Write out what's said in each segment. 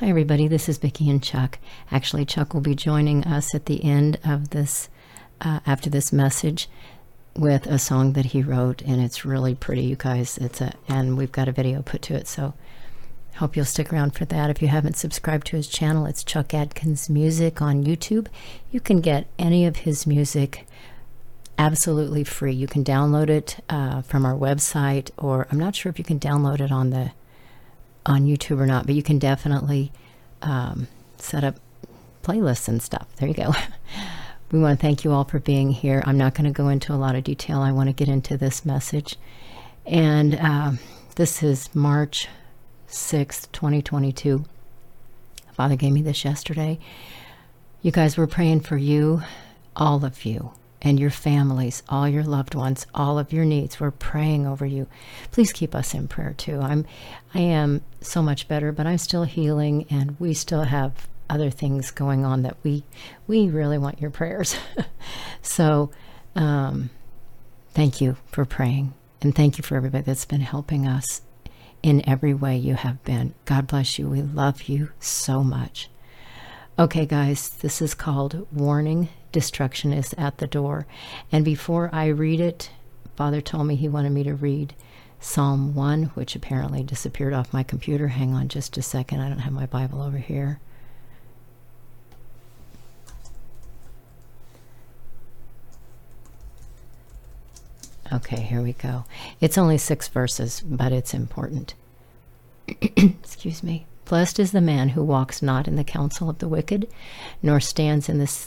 Hi, everybody. This is Vicki and Chuck. Actually, Chuck will be joining us at the end of this, uh, after this message, with a song that he wrote, and it's really pretty, you guys. It's a, and we've got a video put to it, so hope you'll stick around for that. If you haven't subscribed to his channel, it's Chuck Adkins Music on YouTube. You can get any of his music absolutely free. You can download it uh, from our website, or I'm not sure if you can download it on the on YouTube or not, but you can definitely um, set up playlists and stuff. There you go. we want to thank you all for being here. I'm not going to go into a lot of detail. I want to get into this message, and um, this is March 6th, 2022. Father gave me this yesterday. You guys were praying for you, all of you and your families, all your loved ones, all of your needs. We're praying over you. Please keep us in prayer too. I'm I am so much better, but I'm still healing and we still have other things going on that we we really want your prayers. so um, thank you for praying and thank you for everybody that's been helping us in every way you have been. God bless you. We love you so much. Okay, guys, this is called Warning Destruction is at the Door. And before I read it, Father told me he wanted me to read Psalm 1, which apparently disappeared off my computer. Hang on just a second. I don't have my Bible over here. Okay, here we go. It's only six verses, but it's important. Excuse me. Blessed is the man who walks not in the counsel of the wicked, nor stands in the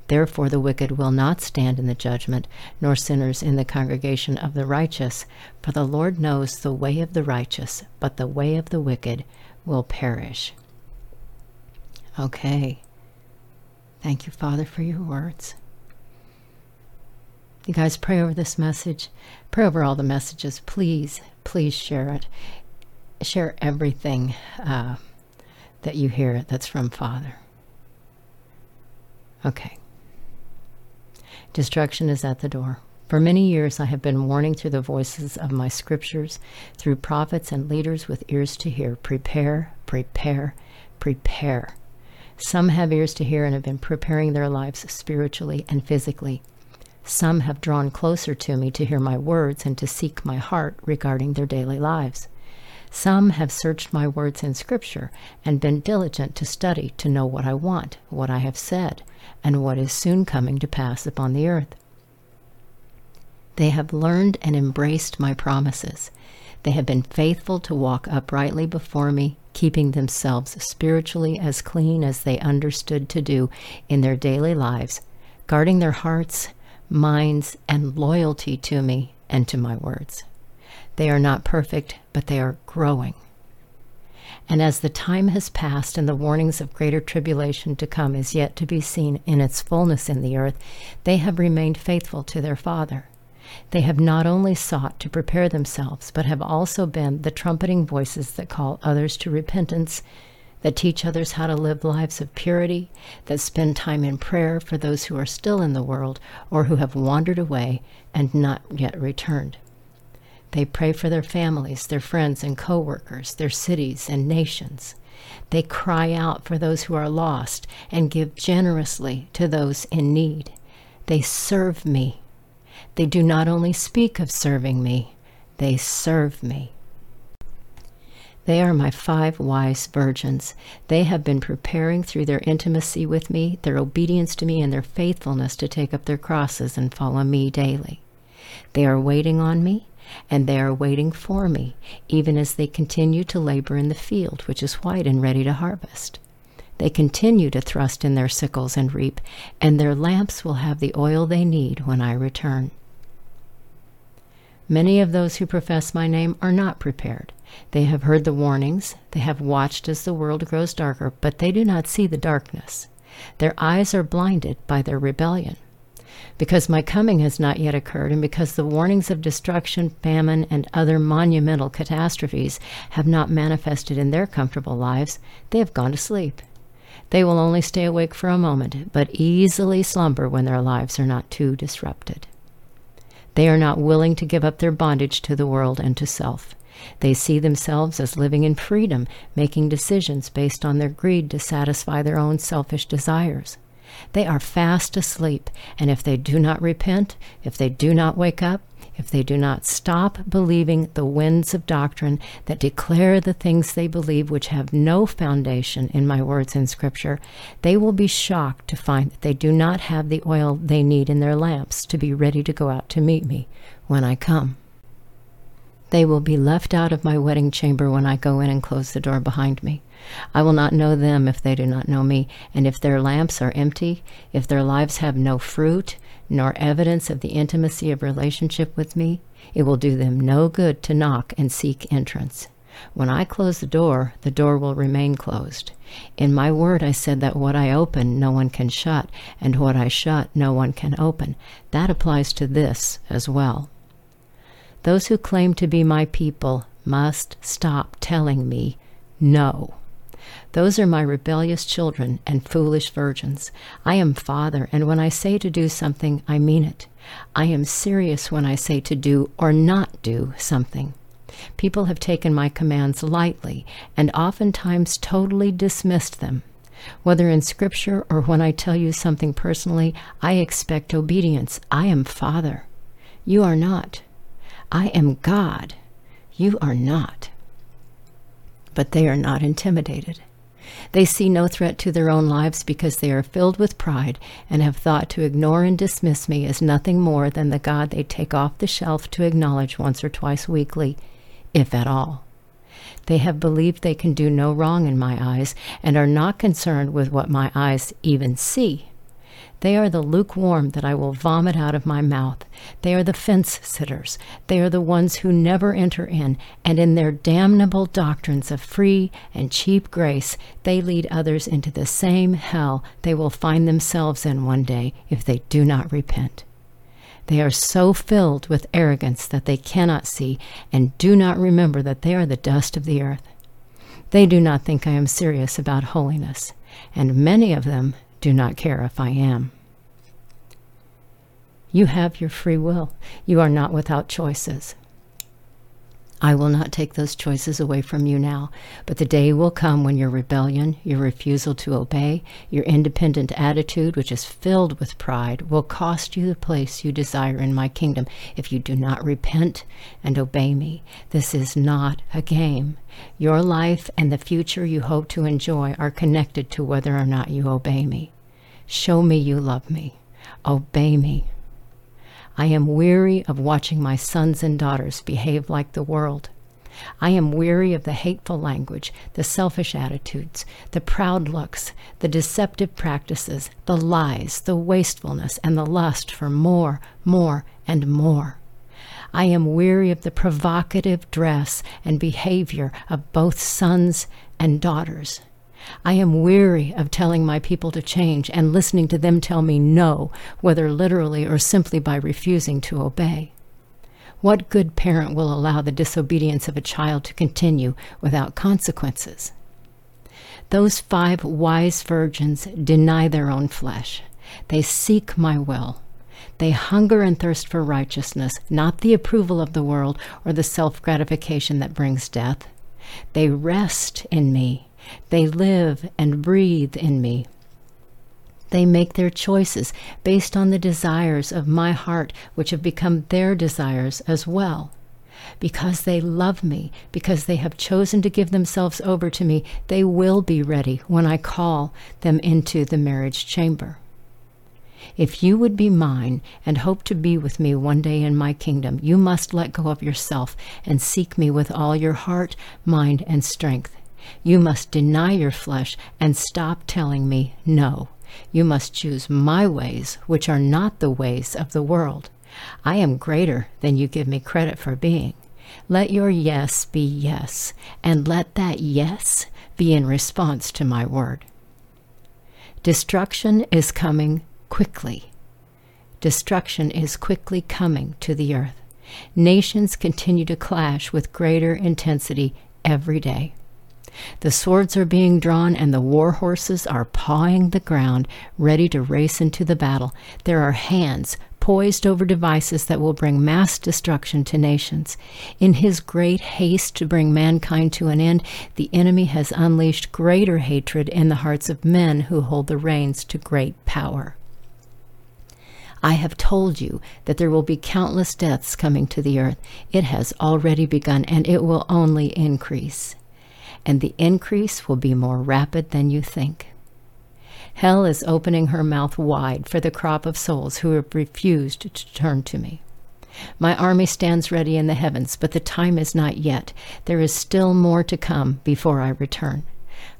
Therefore, the wicked will not stand in the judgment, nor sinners in the congregation of the righteous. For the Lord knows the way of the righteous, but the way of the wicked will perish. Okay. Thank you, Father, for your words. You guys pray over this message. Pray over all the messages. Please, please share it. Share everything uh, that you hear that's from Father. Okay. Destruction is at the door. For many years, I have been warning through the voices of my scriptures, through prophets and leaders with ears to hear prepare, prepare, prepare. Some have ears to hear and have been preparing their lives spiritually and physically. Some have drawn closer to me to hear my words and to seek my heart regarding their daily lives. Some have searched my words in Scripture and been diligent to study to know what I want, what I have said, and what is soon coming to pass upon the earth. They have learned and embraced my promises. They have been faithful to walk uprightly before me, keeping themselves spiritually as clean as they understood to do in their daily lives, guarding their hearts, minds, and loyalty to me and to my words. They are not perfect, but they are growing. And as the time has passed and the warnings of greater tribulation to come is yet to be seen in its fullness in the earth, they have remained faithful to their Father. They have not only sought to prepare themselves, but have also been the trumpeting voices that call others to repentance, that teach others how to live lives of purity, that spend time in prayer for those who are still in the world or who have wandered away and not yet returned. They pray for their families, their friends and co workers, their cities and nations. They cry out for those who are lost and give generously to those in need. They serve me. They do not only speak of serving me, they serve me. They are my five wise virgins. They have been preparing through their intimacy with me, their obedience to me, and their faithfulness to take up their crosses and follow me daily. They are waiting on me and they are waiting for me, even as they continue to labor in the field, which is white and ready to harvest. They continue to thrust in their sickles and reap, and their lamps will have the oil they need when I return. Many of those who profess my name are not prepared. They have heard the warnings, they have watched as the world grows darker, but they do not see the darkness. Their eyes are blinded by their rebellion. Because my coming has not yet occurred, and because the warnings of destruction, famine, and other monumental catastrophes have not manifested in their comfortable lives, they have gone to sleep. They will only stay awake for a moment, but easily slumber when their lives are not too disrupted. They are not willing to give up their bondage to the world and to self. They see themselves as living in freedom, making decisions based on their greed to satisfy their own selfish desires. They are fast asleep, and if they do not repent, if they do not wake up, if they do not stop believing the winds of doctrine that declare the things they believe which have no foundation in my words in Scripture, they will be shocked to find that they do not have the oil they need in their lamps to be ready to go out to meet me when I come. They will be left out of my wedding chamber when I go in and close the door behind me. I will not know them if they do not know me, and if their lamps are empty, if their lives have no fruit, nor evidence of the intimacy of relationship with me, it will do them no good to knock and seek entrance. When I close the door, the door will remain closed. In my word, I said that what I open, no one can shut, and what I shut, no one can open. That applies to this as well. Those who claim to be my people must stop telling me no. Those are my rebellious children and foolish virgins. I am Father, and when I say to do something, I mean it. I am serious when I say to do or not do something. People have taken my commands lightly and oftentimes totally dismissed them. Whether in Scripture or when I tell you something personally, I expect obedience. I am Father. You are not. I am God. You are not. But they are not intimidated. They see no threat to their own lives because they are filled with pride and have thought to ignore and dismiss me as nothing more than the God they take off the shelf to acknowledge once or twice weekly, if at all. They have believed they can do no wrong in my eyes and are not concerned with what my eyes even see. They are the lukewarm that I will vomit out of my mouth. They are the fence sitters. They are the ones who never enter in, and in their damnable doctrines of free and cheap grace, they lead others into the same hell they will find themselves in one day if they do not repent. They are so filled with arrogance that they cannot see and do not remember that they are the dust of the earth. They do not think I am serious about holiness, and many of them do not care if I am. You have your free will. You are not without choices. I will not take those choices away from you now, but the day will come when your rebellion, your refusal to obey, your independent attitude, which is filled with pride, will cost you the place you desire in my kingdom if you do not repent and obey me. This is not a game. Your life and the future you hope to enjoy are connected to whether or not you obey me. Show me you love me. Obey me. I am weary of watching my sons and daughters behave like the world. I am weary of the hateful language, the selfish attitudes, the proud looks, the deceptive practices, the lies, the wastefulness, and the lust for more, more, and more. I am weary of the provocative dress and behavior of both sons and daughters. I am weary of telling my people to change and listening to them tell me no, whether literally or simply by refusing to obey. What good parent will allow the disobedience of a child to continue without consequences? Those five wise virgins deny their own flesh. They seek my will. They hunger and thirst for righteousness, not the approval of the world or the self gratification that brings death. They rest in me they live and breathe in me. They make their choices based on the desires of my heart, which have become their desires as well. Because they love me, because they have chosen to give themselves over to me, they will be ready when I call them into the marriage chamber. If you would be mine and hope to be with me one day in my kingdom, you must let go of yourself and seek me with all your heart, mind, and strength. You must deny your flesh and stop telling me no. You must choose my ways, which are not the ways of the world. I am greater than you give me credit for being. Let your yes be yes, and let that yes be in response to my word. Destruction is coming quickly. Destruction is quickly coming to the earth. Nations continue to clash with greater intensity every day. The swords are being drawn and the war horses are pawing the ground, ready to race into the battle. There are hands poised over devices that will bring mass destruction to nations. In his great haste to bring mankind to an end, the enemy has unleashed greater hatred in the hearts of men who hold the reins to great power. I have told you that there will be countless deaths coming to the earth. It has already begun, and it will only increase. And the increase will be more rapid than you think. Hell is opening her mouth wide for the crop of souls who have refused to turn to me. My army stands ready in the heavens, but the time is not yet. There is still more to come before I return.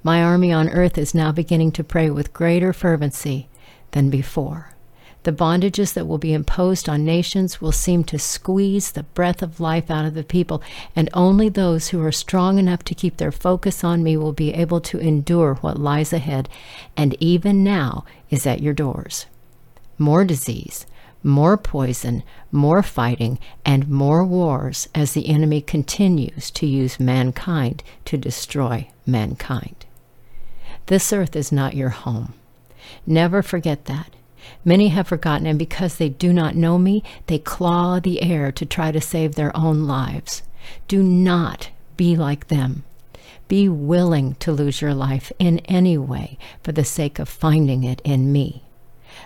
My army on earth is now beginning to pray with greater fervency than before. The bondages that will be imposed on nations will seem to squeeze the breath of life out of the people, and only those who are strong enough to keep their focus on me will be able to endure what lies ahead, and even now is at your doors. More disease, more poison, more fighting, and more wars as the enemy continues to use mankind to destroy mankind. This earth is not your home. Never forget that. Many have forgotten, and because they do not know me, they claw the air to try to save their own lives. Do not be like them. Be willing to lose your life in any way for the sake of finding it in me.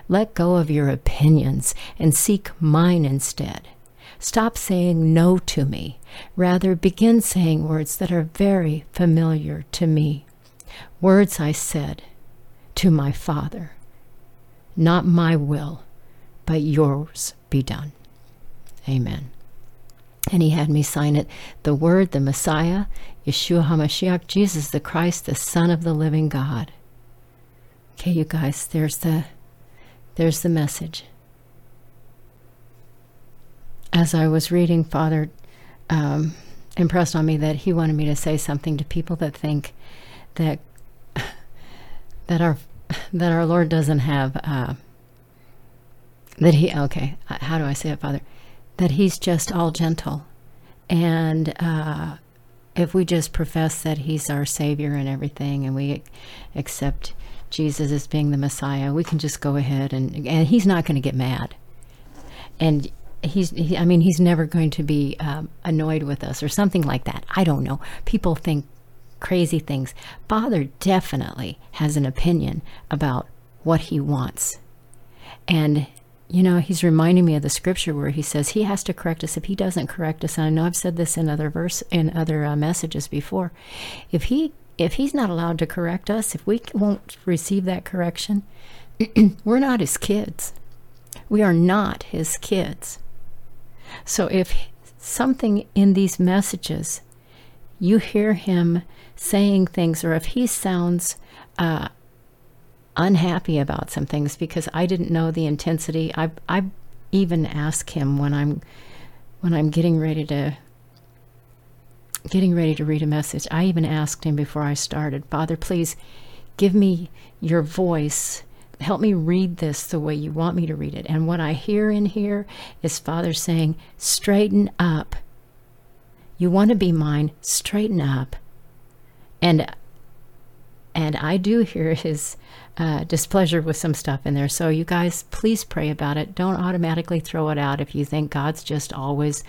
Let go of your opinions and seek mine instead. Stop saying no to me. Rather, begin saying words that are very familiar to me. Words I said to my Father. Not my will, but yours be done. Amen. And he had me sign it the Word, the Messiah, Yeshua HaMashiach, Jesus the Christ, the Son of the living God. Okay, you guys, there's the there's the message. As I was reading, Father um, impressed on me that he wanted me to say something to people that think that that our that our Lord doesn't have, uh, that He, okay, uh, how do I say it, Father? That He's just all gentle. And uh, if we just profess that He's our Savior and everything, and we accept Jesus as being the Messiah, we can just go ahead and, and He's not going to get mad. And he's he, i mean he's never going to be um, annoyed with us or something like that i don't know people think crazy things. Father definitely has an opinion about what he wants. And, you know, he's reminding me of the scripture where he says he has to correct us if he doesn't correct us. And I know I've said this in other verse in other uh, messages before. If he if he's not allowed to correct us, if we won't receive that correction, we're not his kids. We are not his kids. So if something in these messages you hear him saying things, or if he sounds uh, unhappy about some things because I didn't know the intensity, I I even ask him when I'm when I'm getting ready to getting ready to read a message. I even asked him before I started, Father, please give me your voice. Help me read this the way you want me to read it. And what I hear in here is Father saying, straighten up. You want to be mine, straighten up. And and I do hear his uh, displeasure with some stuff in there. So you guys, please pray about it. Don't automatically throw it out if you think God's just always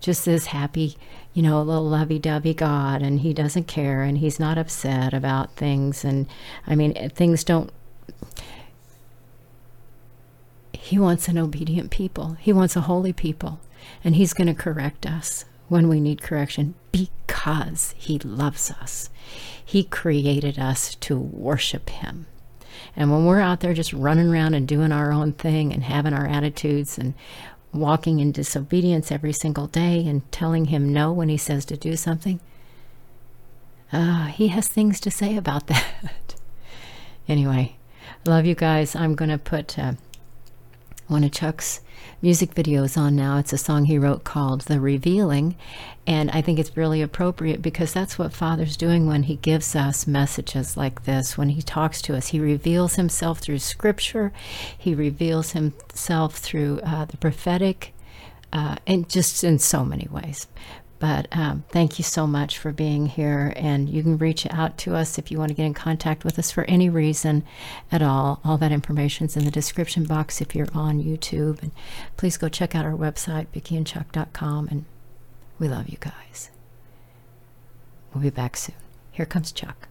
just this happy, you know, little lovey-dovey God, and He doesn't care, and He's not upset about things. And I mean, things don't. He wants an obedient people. He wants a holy people, and He's going to correct us when we need correction because He loves us. He created us to worship Him. And when we're out there just running around and doing our own thing and having our attitudes and walking in disobedience every single day and telling Him no when He says to do something, uh, He has things to say about that. anyway, love you guys. I'm going to put. Uh, one of Chuck's music videos on now. It's a song he wrote called The Revealing. And I think it's really appropriate because that's what Father's doing when he gives us messages like this, when he talks to us. He reveals himself through scripture, he reveals himself through uh, the prophetic, uh, and just in so many ways. But um, thank you so much for being here. And you can reach out to us if you want to get in contact with us for any reason at all. All that information is in the description box if you're on YouTube. And please go check out our website, vickyandchuck.com. And we love you guys. We'll be back soon. Here comes Chuck.